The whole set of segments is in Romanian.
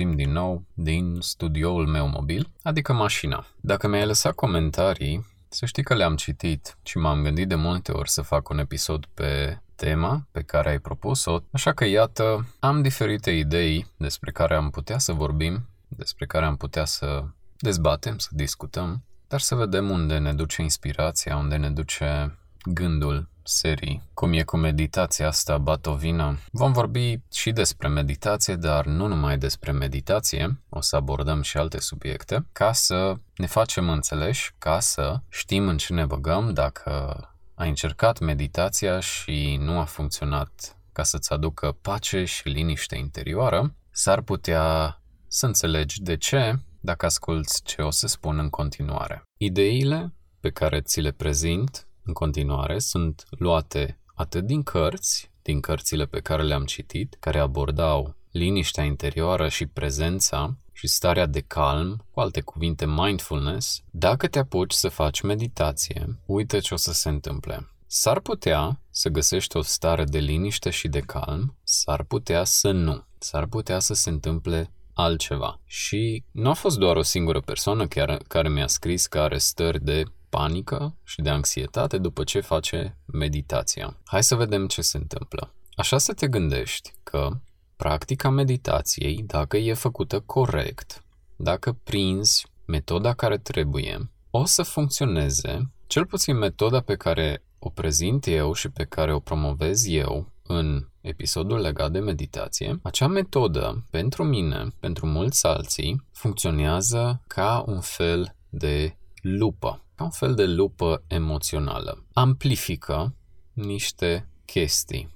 auzim din nou din studioul meu mobil, adică mașina. Dacă mi-ai lăsat comentarii, să știi că le-am citit și m-am gândit de multe ori să fac un episod pe tema pe care ai propus-o, așa că iată, am diferite idei despre care am putea să vorbim, despre care am putea să dezbatem, să discutăm, dar să vedem unde ne duce inspirația, unde ne duce gândul serii, cum e cu meditația asta batovină. Vom vorbi și despre meditație, dar nu numai despre meditație, o să abordăm și alte subiecte, ca să ne facem înțeleși, ca să știm în ce ne băgăm dacă ai încercat meditația și nu a funcționat ca să-ți aducă pace și liniște interioară, s-ar putea să înțelegi de ce dacă asculți ce o să spun în continuare. Ideile pe care ți le prezint în continuare sunt luate atât din cărți, din cărțile pe care le-am citit, care abordau liniștea interioară și prezența și starea de calm, cu alte cuvinte mindfulness, dacă te apuci să faci meditație, uite ce o să se întâmple. S-ar putea să găsești o stare de liniște și de calm, s-ar putea să nu. S-ar putea să se întâmple altceva. Și nu a fost doar o singură persoană chiar, care mi-a scris că are stări de panică și de anxietate după ce face meditația. Hai să vedem ce se întâmplă. Așa să te gândești că practica meditației, dacă e făcută corect, dacă prinzi metoda care trebuie, o să funcționeze, cel puțin metoda pe care o prezint eu și pe care o promovez eu în episodul legat de meditație, acea metodă, pentru mine, pentru mulți alții, funcționează ca un fel de lupă ca un fel de lupă emoțională. Amplifică niște chestii.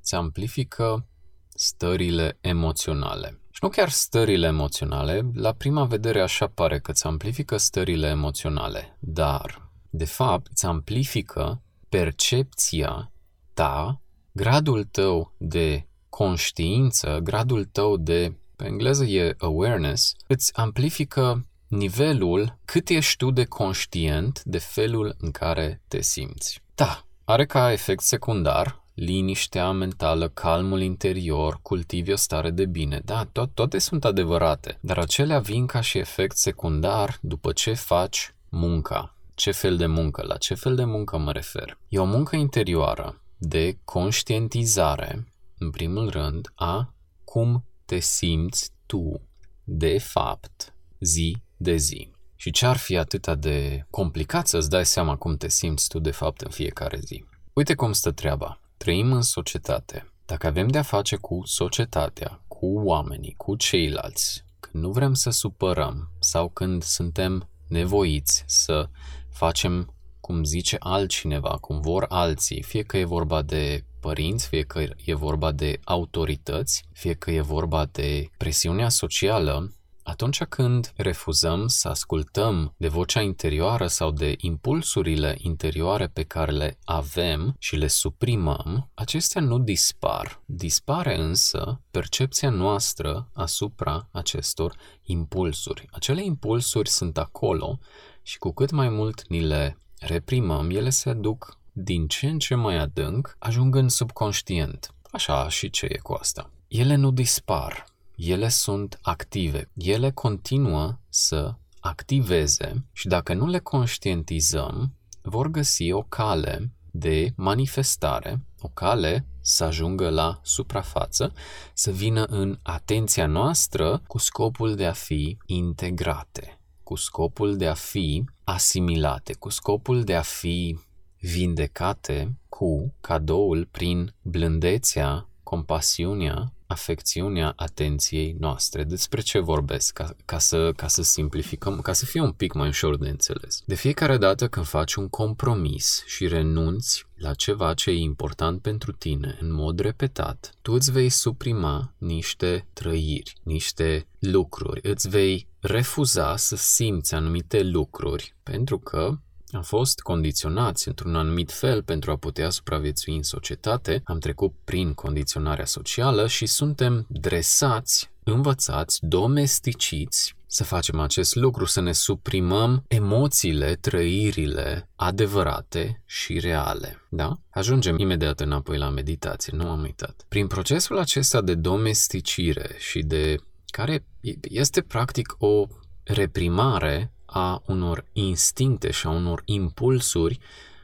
Îți amplifică stările emoționale. Și nu chiar stările emoționale, la prima vedere așa pare că îți amplifică stările emoționale, dar, de fapt, îți amplifică percepția ta, gradul tău de conștiință, gradul tău de, pe engleză e awareness, îți amplifică nivelul cât ești tu de conștient de felul în care te simți. Da, are ca efect secundar liniștea mentală, calmul interior, cultivi o stare de bine. Da, to- toate sunt adevărate, dar acelea vin ca și efect secundar după ce faci munca. Ce fel de muncă? La ce fel de muncă mă refer? E o muncă interioară de conștientizare, în primul rând, a cum te simți tu, de fapt, zi de zi. Și ce ar fi atât de complicat să-ți dai seama cum te simți tu de fapt în fiecare zi? Uite cum stă treaba. Trăim în societate. Dacă avem de-a face cu societatea, cu oamenii, cu ceilalți, când nu vrem să supărăm sau când suntem nevoiți să facem cum zice altcineva, cum vor alții, fie că e vorba de părinți, fie că e vorba de autorități, fie că e vorba de presiunea socială, atunci când refuzăm să ascultăm de vocea interioară sau de impulsurile interioare pe care le avem și le suprimăm, acestea nu dispar. Dispare însă percepția noastră asupra acestor impulsuri. Acele impulsuri sunt acolo și cu cât mai mult ni le reprimăm, ele se aduc din ce în ce mai adânc, ajungând subconștient. Așa și ce e cu asta. Ele nu dispar, ele sunt active. Ele continuă să activeze și dacă nu le conștientizăm, vor găsi o cale de manifestare, o cale să ajungă la suprafață, să vină în atenția noastră cu scopul de a fi integrate, cu scopul de a fi asimilate, cu scopul de a fi vindecate cu cadoul prin blândețea, compasiunea afecțiunea atenției noastre. Despre ce vorbesc? Ca, ca, să, ca să simplificăm, ca să fie un pic mai ușor de înțeles. De fiecare dată când faci un compromis și renunți la ceva ce e important pentru tine în mod repetat, tu îți vei suprima niște trăiri, niște lucruri, îți vei refuza să simți anumite lucruri pentru că am fost condiționați într-un anumit fel pentru a putea supraviețui în societate, am trecut prin condiționarea socială și suntem dresați, învățați, domesticiți să facem acest lucru, să ne suprimăm emoțiile, trăirile adevărate și reale. Da? Ajungem imediat înapoi la meditație, nu am uitat. Prin procesul acesta de domesticire și de care este practic o reprimare a unor instincte și a unor impulsuri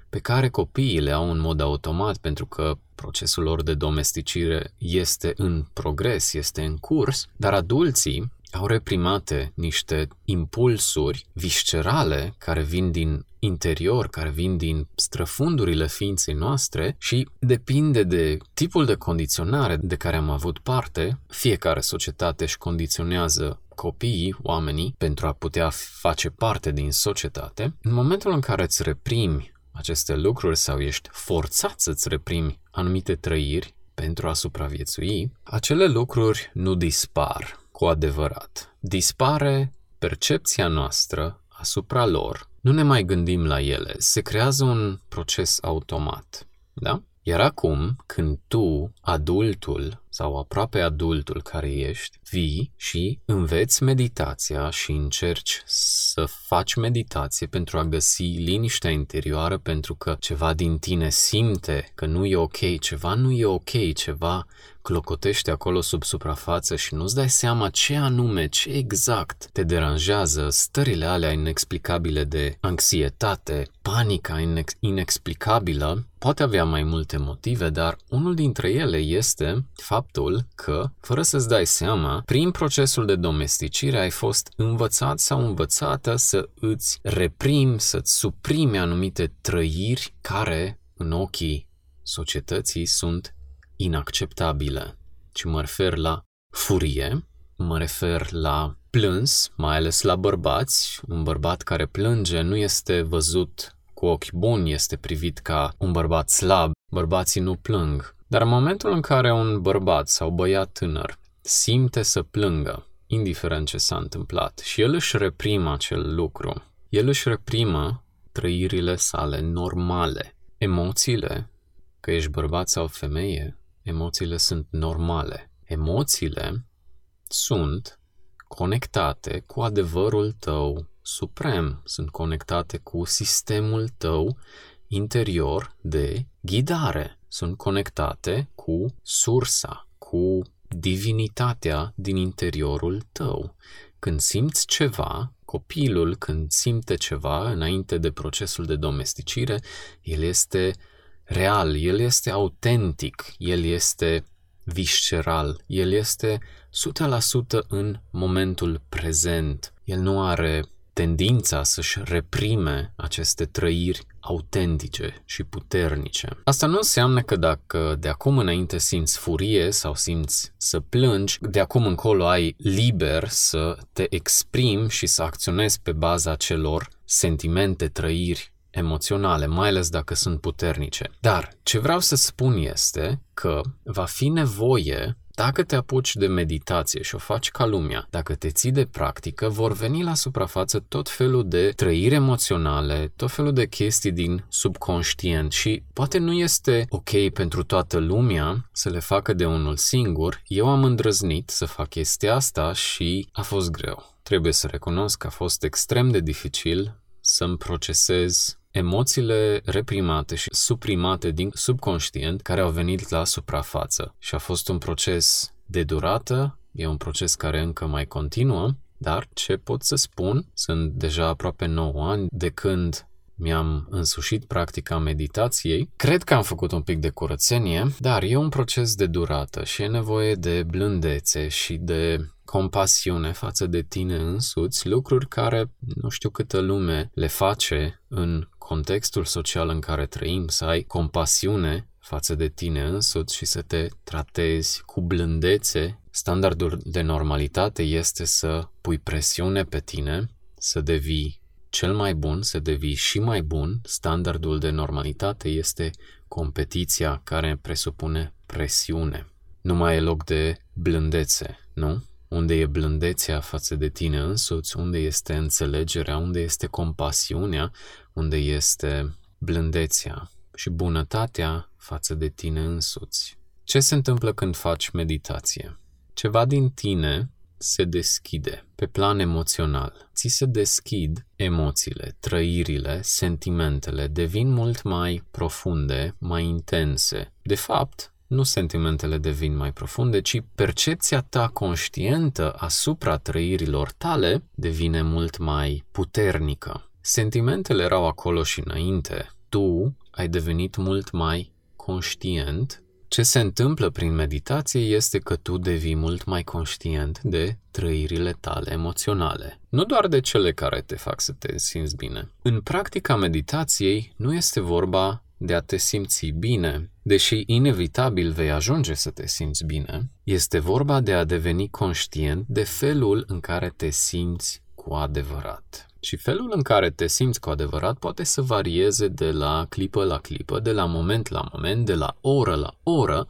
pe care copiii le au în mod automat pentru că procesul lor de domesticire este în progres, este în curs, dar adulții au reprimate niște impulsuri viscerale care vin din interior, care vin din străfundurile ființei noastre și depinde de tipul de condiționare de care am avut parte, fiecare societate își condiționează copiii, oamenii, pentru a putea face parte din societate, în momentul în care îți reprimi aceste lucruri sau ești forțat să-ți reprimi anumite trăiri pentru a supraviețui, acele lucruri nu dispar cu adevărat. Dispare percepția noastră asupra lor, nu ne mai gândim la ele, se creează un proces automat. Da? Iar acum, când tu, adultul sau aproape adultul care ești, vii și înveți meditația și încerci să faci meditație pentru a găsi liniștea interioară pentru că ceva din tine simte că nu e ok, ceva nu e ok, ceva clocotește acolo sub suprafață și nu-ți dai seama ce anume, ce exact te deranjează, stările alea inexplicabile de anxietate, panica inex- inexplicabilă, poate avea mai multe motive, dar unul dintre ele este faptul că, fără să-ți dai seama, prin procesul de domesticire ai fost învățat sau învățată să îți reprimi, să-ți suprimi anumite trăiri care, în ochii societății, sunt inacceptabile. Și mă refer la furie, mă refer la plâns, mai ales la bărbați. Un bărbat care plânge nu este văzut cu ochi buni, este privit ca un bărbat slab. Bărbații nu plâng. Dar în momentul în care un bărbat sau băiat tânăr simte să plângă, indiferent ce s-a întâmplat, și el își reprimă acel lucru, el își reprimă trăirile sale normale. Emoțiile, că ești bărbat sau femeie, emoțiile sunt normale. Emoțiile sunt conectate cu adevărul tău suprem, sunt conectate cu sistemul tău interior de ghidare, sunt conectate cu sursa, cu divinitatea din interiorul tău. Când simți ceva, copilul când simte ceva înainte de procesul de domesticire, el este real, el este autentic, el este visceral, el este 100% în momentul prezent. El nu are tendința să-și reprime aceste trăiri autentice și puternice. Asta nu înseamnă că dacă de acum înainte simți furie sau simți să plângi, de acum încolo ai liber să te exprimi și să acționezi pe baza celor sentimente, trăiri emoționale, mai ales dacă sunt puternice. Dar ce vreau să spun este că va fi nevoie dacă te apuci de meditație și o faci ca lumea, dacă te ții de practică, vor veni la suprafață tot felul de trăiri emoționale, tot felul de chestii din subconștient și poate nu este ok pentru toată lumea să le facă de unul singur. Eu am îndrăznit să fac chestia asta și a fost greu. Trebuie să recunosc că a fost extrem de dificil să-mi procesez emoțiile reprimate și suprimate din subconștient care au venit la suprafață. Și a fost un proces de durată, e un proces care încă mai continuă, dar ce pot să spun, sunt deja aproape 9 ani de când mi-am însușit practica meditației. Cred că am făcut un pic de curățenie, dar e un proces de durată și e nevoie de blândețe și de compasiune față de tine însuți, lucruri care nu știu câtă lume le face în contextul social în care trăim, să ai compasiune față de tine însuți și să te tratezi cu blândețe. Standardul de normalitate este să pui presiune pe tine, să devii cel mai bun, să devii și mai bun. Standardul de normalitate este competiția care presupune presiune. Nu mai e loc de blândețe, nu? Unde e blândețea față de tine însuți, unde este înțelegerea, unde este compasiunea, unde este blândețea și bunătatea față de tine însuți. Ce se întâmplă când faci meditație? Ceva din tine se deschide pe plan emoțional. Ți se deschid emoțiile, trăirile, sentimentele, devin mult mai profunde, mai intense. De fapt, nu sentimentele devin mai profunde, ci percepția ta conștientă asupra trăirilor tale devine mult mai puternică. Sentimentele erau acolo și înainte. Tu ai devenit mult mai conștient. Ce se întâmplă prin meditație este că tu devii mult mai conștient de trăirile tale emoționale, nu doar de cele care te fac să te simți bine. În practica meditației nu este vorba de a te simți bine, deși inevitabil vei ajunge să te simți bine, este vorba de a deveni conștient de felul în care te simți cu adevărat. Și felul în care te simți cu adevărat poate să varieze de la clipă la clipă, de la moment la moment, de la oră la oră.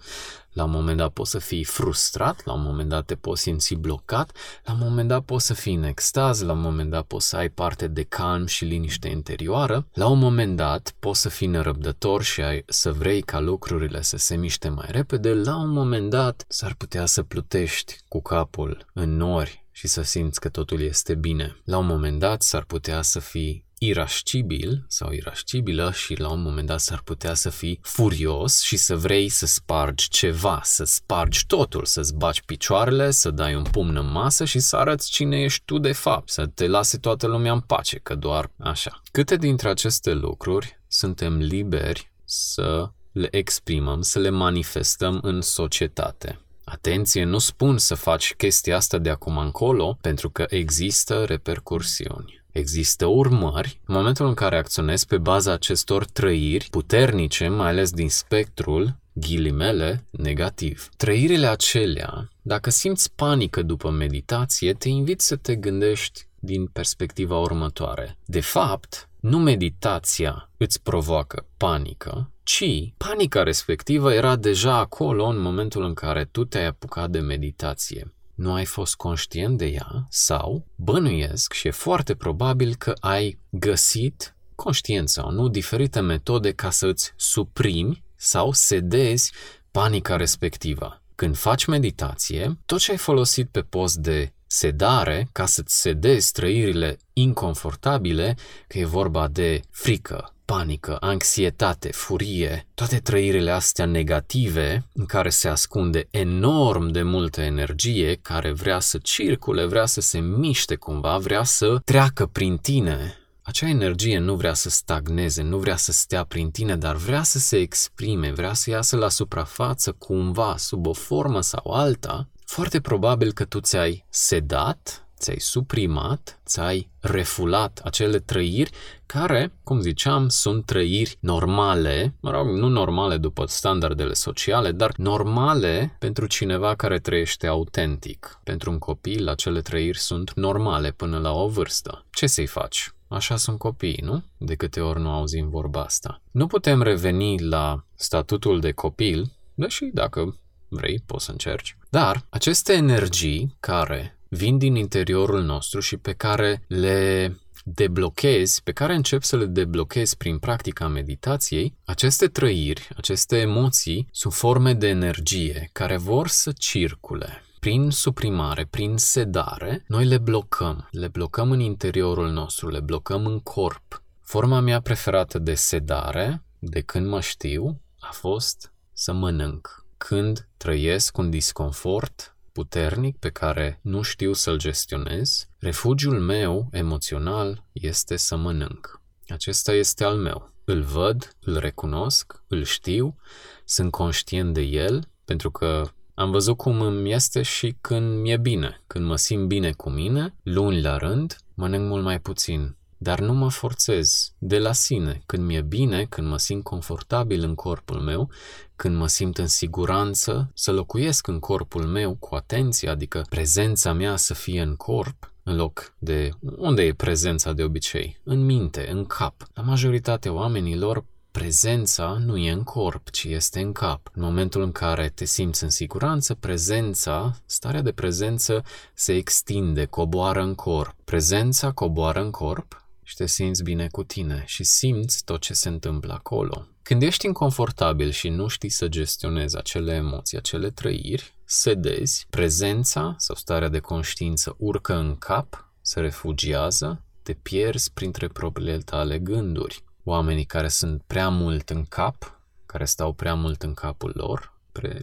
La un moment dat poți să fii frustrat, la un moment dat te poți simți blocat, la un moment dat poți să fii în extaz, la un moment dat poți să ai parte de calm și liniște interioară, la un moment dat poți să fii nerăbdător și ai, să vrei ca lucrurile să se miște mai repede, la un moment dat s-ar putea să plutești cu capul în nori și să simți că totul este bine. La un moment dat s-ar putea să fii irascibil sau irascibilă și la un moment dat s-ar putea să fii furios și să vrei să spargi ceva, să spargi totul, să-ți bagi picioarele, să dai un pumn în masă și să arăți cine ești tu de fapt, să te lase toată lumea în pace, că doar așa. Câte dintre aceste lucruri suntem liberi să le exprimăm, să le manifestăm în societate? Atenție, nu spun să faci chestia asta de acum încolo, pentru că există repercursiuni. Există urmări în momentul în care acționezi pe baza acestor trăiri puternice, mai ales din spectrul ghilimele, negativ. Trăirile acelea, dacă simți panică după meditație, te invit să te gândești din perspectiva următoare. De fapt, nu meditația îți provoacă panică, ci panica respectivă era deja acolo în momentul în care tu te-ai apucat de meditație. Nu ai fost conștient de ea sau bănuiesc și e foarte probabil că ai găsit conștient sau nu diferite metode ca să îți suprimi sau sedezi panica respectivă. Când faci meditație, tot ce ai folosit pe post de sedare ca să-ți sedezi trăirile inconfortabile, că e vorba de frică, panică, anxietate, furie, toate trăirile astea negative în care se ascunde enorm de multă energie care vrea să circule, vrea să se miște cumva, vrea să treacă prin tine. Acea energie nu vrea să stagneze, nu vrea să stea prin tine, dar vrea să se exprime, vrea să iasă la suprafață cumva, sub o formă sau alta. Foarte probabil că tu ți-ai sedat ți-ai suprimat, ți-ai refulat acele trăiri care, cum ziceam, sunt trăiri normale, mă rog, nu normale după standardele sociale, dar normale pentru cineva care trăiește autentic. Pentru un copil, acele trăiri sunt normale până la o vârstă. Ce să-i faci? Așa sunt copiii, nu? De câte ori nu auzim vorba asta. Nu putem reveni la statutul de copil, deși dacă vrei, poți să încerci. Dar aceste energii care vin din interiorul nostru și pe care le deblochezi, pe care încep să le deblochezi prin practica meditației, aceste trăiri, aceste emoții sunt forme de energie care vor să circule. Prin suprimare, prin sedare, noi le blocăm. Le blocăm în interiorul nostru, le blocăm în corp. Forma mea preferată de sedare, de când mă știu, a fost să mănânc. Când trăiesc un disconfort, puternic pe care nu știu să-l gestionez, refugiul meu emoțional este să mănânc. Acesta este al meu. Îl văd, îl recunosc, îl știu, sunt conștient de el, pentru că am văzut cum îmi este și când mi-e bine. Când mă simt bine cu mine, luni la rând, mănânc mult mai puțin dar nu mă forțez de la sine. Când mi-e bine, când mă simt confortabil în corpul meu, când mă simt în siguranță, să locuiesc în corpul meu cu atenție, adică prezența mea să fie în corp, în loc de unde e prezența de obicei? În minte, în cap. La majoritatea oamenilor, prezența nu e în corp, ci este în cap. În momentul în care te simți în siguranță, prezența, starea de prezență se extinde, coboară în corp. Prezența coboară în corp, și te simți bine cu tine și simți tot ce se întâmplă acolo. Când ești inconfortabil și nu știi să gestionezi acele emoții, acele trăiri, sedezi, prezența sau starea de conștiință urcă în cap, se refugiază, te pierzi printre propriile tale gânduri. Oamenii care sunt prea mult în cap, care stau prea mult în capul lor,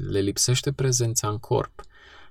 le lipsește prezența în corp,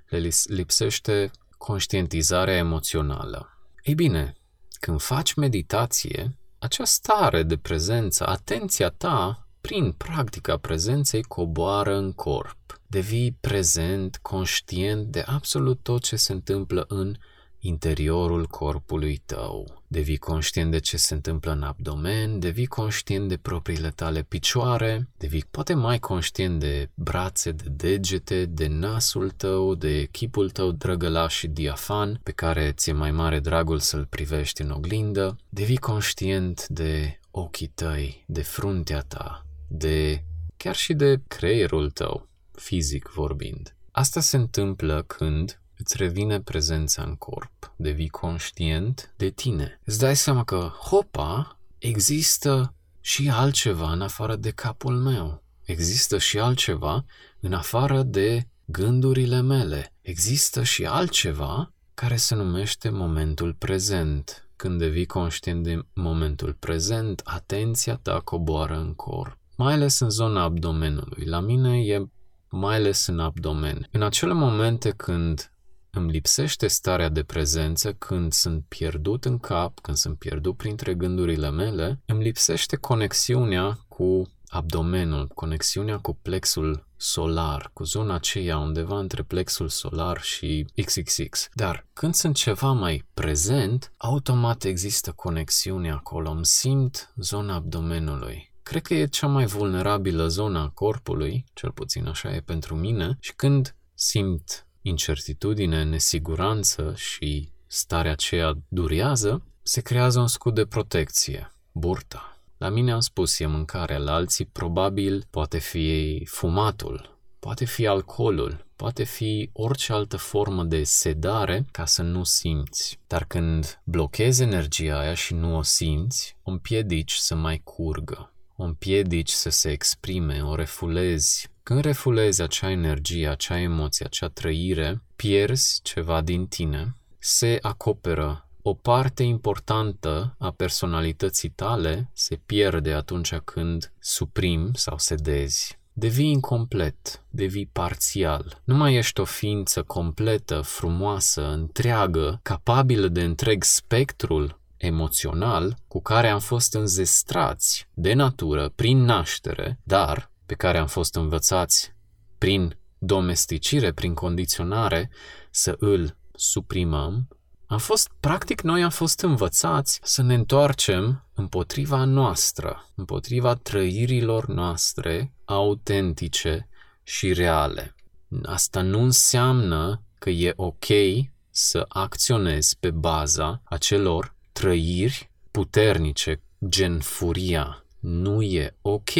le lipsește conștientizarea emoțională. Ei bine, când faci meditație, acea stare de prezență, atenția ta, prin practica prezenței, coboară în corp. Devii prezent, conștient de absolut tot ce se întâmplă în interiorul corpului tău. Devii conștient de ce se întâmplă în abdomen, devii conștient de propriile tale picioare, devii poate mai conștient de brațe, de degete, de nasul tău, de chipul tău drăgălaș și diafan, pe care ți-e mai mare dragul să-l privești în oglindă, devii conștient de ochii tăi, de fruntea ta, de chiar și de creierul tău, fizic vorbind. Asta se întâmplă când îți revine prezența în corp, devii conștient de tine. Îți dai seama că, hopa, există și altceva în afară de capul meu. Există și altceva în afară de gândurile mele. Există și altceva care se numește momentul prezent. Când devii conștient de momentul prezent, atenția ta coboară în corp. Mai ales în zona abdomenului. La mine e mai ales în abdomen. În acele momente când îmi lipsește starea de prezență când sunt pierdut în cap, când sunt pierdut printre gândurile mele, îmi lipsește conexiunea cu abdomenul, conexiunea cu plexul solar, cu zona aceea undeva între plexul solar și XXX. Dar când sunt ceva mai prezent, automat există conexiune acolo, îmi simt zona abdomenului. Cred că e cea mai vulnerabilă zona a corpului, cel puțin așa e pentru mine, și când simt incertitudine, nesiguranță și starea aceea durează, se creează un scut de protecție, burta. La mine am spus e mâncarea, la alții probabil poate fi fumatul, poate fi alcoolul, poate fi orice altă formă de sedare ca să nu simți. Dar când blochezi energia aia și nu o simți, o împiedici să mai curgă, o împiedici să se exprime, o refulezi, când refulezi acea energie, acea emoție, acea trăire, pierzi ceva din tine, se acoperă o parte importantă a personalității tale se pierde atunci când suprim sau sedezi. Devii incomplet, devii parțial. Nu mai ești o ființă completă, frumoasă, întreagă, capabilă de întreg spectrul emoțional cu care am fost înzestrați de natură, prin naștere, dar pe care am fost învățați prin domesticire, prin condiționare, să îl suprimăm, am fost, practic, noi am fost învățați să ne întoarcem împotriva noastră, împotriva trăirilor noastre autentice și reale. Asta nu înseamnă că e ok să acționezi pe baza acelor trăiri puternice, gen furia. Nu e ok.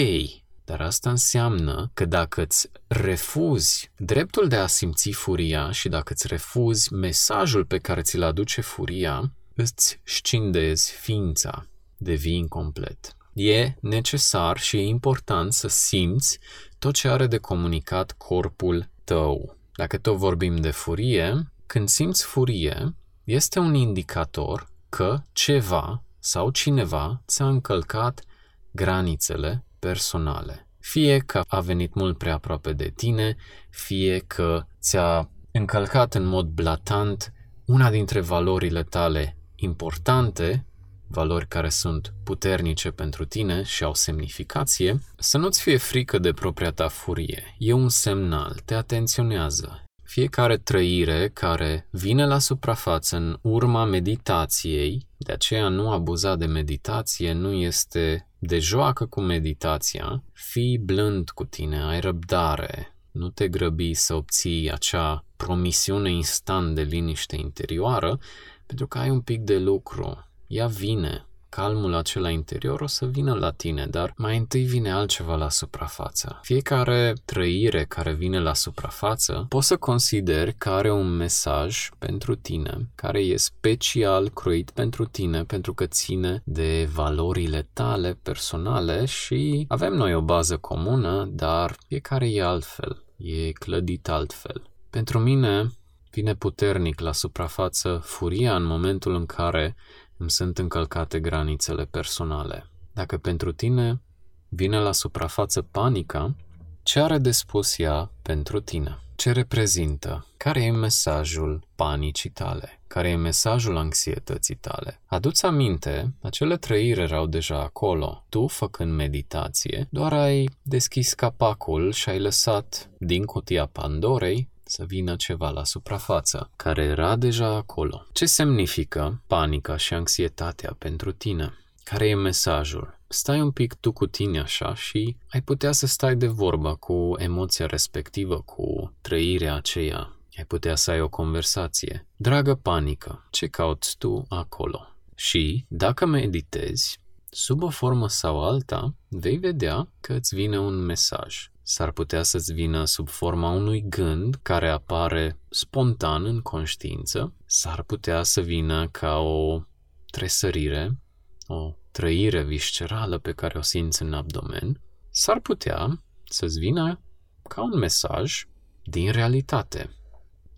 Dar asta înseamnă că dacă îți refuzi dreptul de a simți furia și dacă îți refuzi mesajul pe care ți-l aduce furia, îți scindezi ființa, devii incomplet. E necesar și e important să simți tot ce are de comunicat corpul tău. Dacă tot vorbim de furie, când simți furie, este un indicator că ceva sau cineva ți-a încălcat granițele personale. Fie că a venit mult prea aproape de tine, fie că ți-a încălcat în mod blatant una dintre valorile tale importante, valori care sunt puternice pentru tine și au semnificație, să nu-ți fie frică de propria ta furie. E un semnal, te atenționează. Fiecare trăire care vine la suprafață în urma meditației, de aceea nu abuza de meditație, nu este de joacă cu meditația, fii blând cu tine, ai răbdare, nu te grăbi să obții acea promisiune instant de liniște interioară, pentru că ai un pic de lucru. Ea vine, calmul acela interior o să vină la tine, dar mai întâi vine altceva la suprafață. Fiecare trăire care vine la suprafață poți să consideri că are un mesaj pentru tine, care e special croit pentru tine, pentru că ține de valorile tale personale și avem noi o bază comună, dar fiecare e altfel, e clădit altfel. Pentru mine, vine puternic la suprafață furia în momentul în care îmi sunt încălcate granițele personale. Dacă pentru tine vine la suprafață panica, Ce are de spus ea pentru tine? Ce reprezintă? Care e mesajul panicii tale? Care e mesajul anxietății tale? Aduți aminte, acele trăiri erau deja acolo. Tu, făcând meditație, doar ai deschis capacul și ai lăsat din cutia Pandorei să vină ceva la suprafață, care era deja acolo. Ce semnifică panica și anxietatea pentru tine? Care e mesajul? Stai un pic tu cu tine așa și ai putea să stai de vorbă cu emoția respectivă, cu trăirea aceea. Ai putea să ai o conversație. Dragă panică, ce cauți tu acolo? Și, dacă meditezi, sub o formă sau alta, vei vedea că îți vine un mesaj. S-ar putea să-ți vină sub forma unui gând care apare spontan în conștiință, s-ar putea să vină ca o tresărire, o trăire viscerală pe care o simți în abdomen, s-ar putea să-ți vină ca un mesaj din realitate.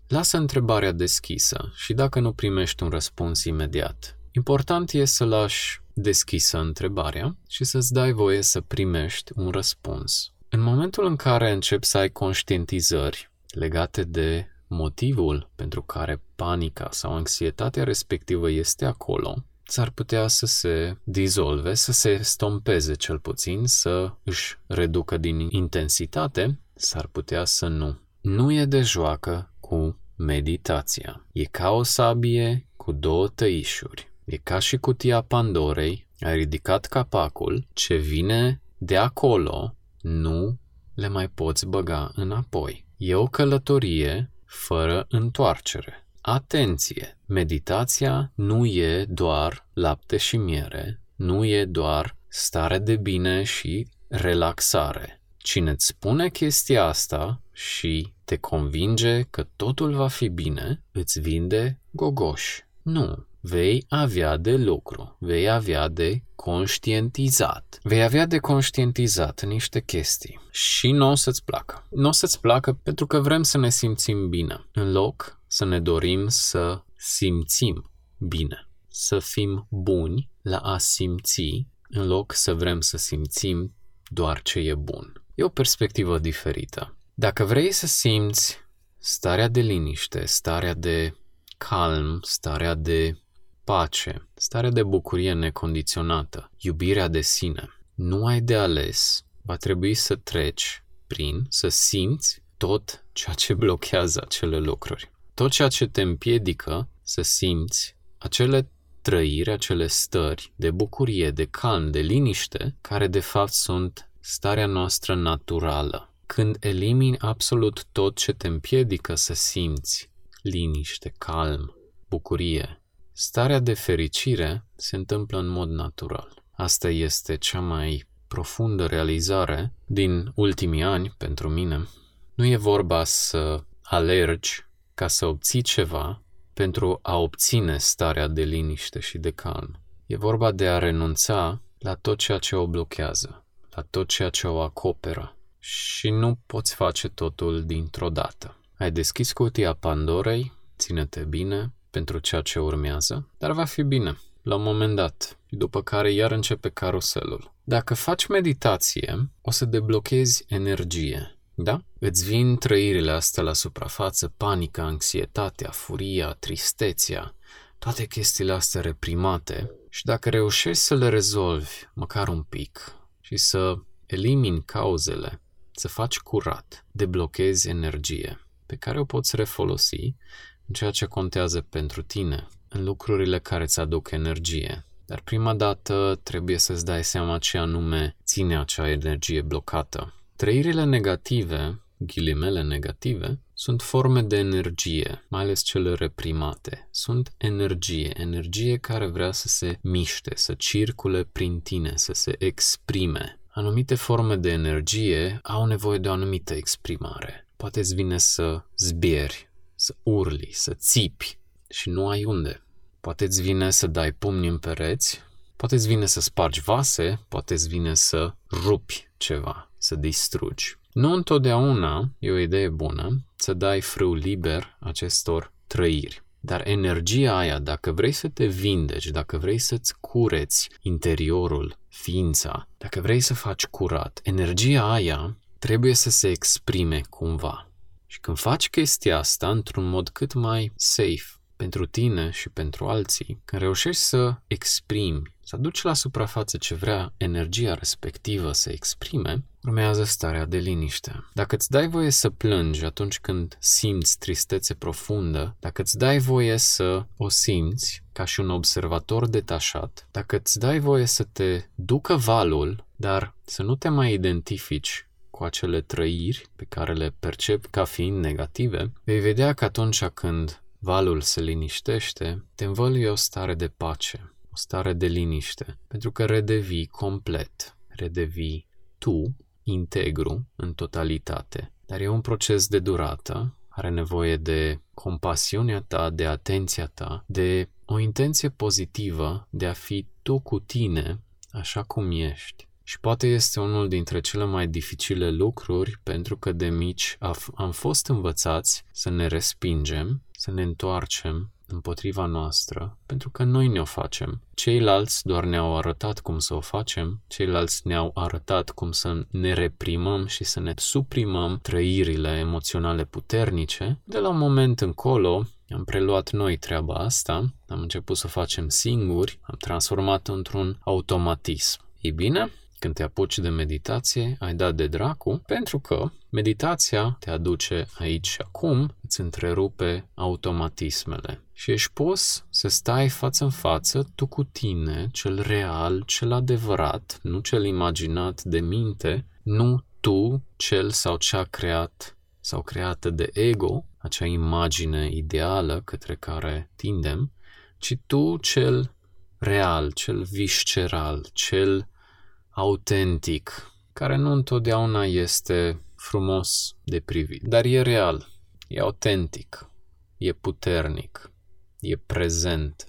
Lasă întrebarea deschisă și dacă nu primești un răspuns imediat, important e să lași deschisă întrebarea și să-ți dai voie să primești un răspuns. În momentul în care începi să ai conștientizări legate de motivul pentru care panica sau anxietatea respectivă este acolo, s-ar putea să se dizolve, să se stompeze cel puțin, să își reducă din intensitate, s-ar putea să nu. Nu e de joacă cu meditația. E ca o sabie cu două tăișuri. E ca și cutia Pandorei, ai ridicat capacul, ce vine de acolo, nu le mai poți băga înapoi. E o călătorie fără întoarcere. Atenție! Meditația nu e doar lapte și miere, nu e doar stare de bine și relaxare. Cine îți spune chestia asta și te convinge că totul va fi bine, îți vinde gogoș. Nu, vei avea de lucru, vei avea de conștientizat. Vei avea de conștientizat niște chestii și nu o să-ți placă. Nu o să-ți placă pentru că vrem să ne simțim bine, în loc să ne dorim să simțim bine, să fim buni la a simți, în loc să vrem să simțim doar ce e bun. E o perspectivă diferită. Dacă vrei să simți starea de liniște, starea de calm, starea de pace, starea de bucurie necondiționată, iubirea de sine, nu ai de ales, va trebui să treci prin, să simți tot ceea ce blochează acele lucruri. Tot ceea ce te împiedică să simți acele trăiri, acele stări de bucurie, de calm, de liniște, care de fapt sunt starea noastră naturală. Când elimini absolut tot ce te împiedică să simți liniște, calm, bucurie, starea de fericire se întâmplă în mod natural. Asta este cea mai profundă realizare din ultimii ani pentru mine. Nu e vorba să alergi ca să obții ceva pentru a obține starea de liniște și de calm. E vorba de a renunța la tot ceea ce o blochează, la tot ceea ce o acoperă și nu poți face totul dintr-o dată. Ai deschis cutia Pandorei, ține-te bine pentru ceea ce urmează, dar va fi bine la un moment dat, după care iar începe caruselul. Dacă faci meditație, o să deblochezi energie, da? Îți vin trăirile astea la suprafață, panica, anxietatea, furia, tristețea, toate chestiile astea reprimate și dacă reușești să le rezolvi măcar un pic și să elimini cauzele, să faci curat, deblochezi energie pe care o poți refolosi în ceea ce contează pentru tine, în lucrurile care îți aduc energie. Dar prima dată trebuie să-ți dai seama ce anume ține acea energie blocată Trăirile negative, ghilimele negative, sunt forme de energie, mai ales cele reprimate. Sunt energie, energie care vrea să se miște, să circule prin tine, să se exprime. Anumite forme de energie au nevoie de o anumită exprimare. Poate îți vine să zbieri, să urli, să țipi și nu ai unde. Poate îți vine să dai pumni în pereți, poate îți vine să spargi vase, poate îți vine să rupi ceva să distrugi. Nu întotdeauna e o idee bună să dai frâu liber acestor trăiri. Dar energia aia, dacă vrei să te vindeci, dacă vrei să-ți cureți interiorul, ființa, dacă vrei să faci curat, energia aia trebuie să se exprime cumva. Și când faci chestia asta într-un mod cât mai safe pentru tine și pentru alții, când reușești să exprimi, să aduci la suprafață ce vrea energia respectivă să exprime, urmează starea de liniște. Dacă îți dai voie să plângi atunci când simți tristețe profundă, dacă îți dai voie să o simți ca și un observator detașat, dacă îți dai voie să te ducă valul, dar să nu te mai identifici cu acele trăiri pe care le percep ca fiind negative, vei vedea că atunci când valul se liniștește, te învăluie o stare de pace, o stare de liniște, pentru că redevii complet, redevii tu, integru, în totalitate. Dar e un proces de durată, are nevoie de compasiunea ta, de atenția ta, de o intenție pozitivă de a fi tu cu tine așa cum ești. Și poate este unul dintre cele mai dificile lucruri pentru că de mici am fost învățați să ne respingem, să ne întoarcem împotriva noastră, pentru că noi ne-o facem. Ceilalți doar ne-au arătat cum să o facem, ceilalți ne-au arătat cum să ne reprimăm și să ne suprimăm trăirile emoționale puternice. De la un moment încolo, am preluat noi treaba asta, am început să o facem singuri, am transformat într-un automatism. Ei bine, când te apuci de meditație, ai dat de dracu, pentru că meditația te aduce aici și acum, îți întrerupe automatismele. Și ești pus să stai față în față tu cu tine, cel real, cel adevărat, nu cel imaginat de minte, nu tu, cel sau cea creat sau creată de ego, acea imagine ideală către care tindem, ci tu cel real, cel visceral, cel autentic, care nu întotdeauna este frumos de privit, dar e real, e autentic, e puternic, e prezent,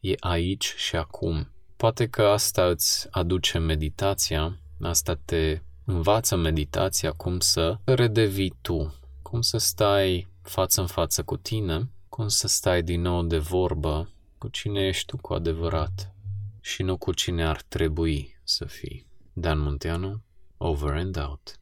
e aici și acum. Poate că asta îți aduce meditația, asta te învață meditația cum să redevii tu, cum să stai față în față cu tine, cum să stai din nou de vorbă cu cine ești tu cu adevărat și nu cu cine ar trebui să fii. Dan Munteanu, over and out.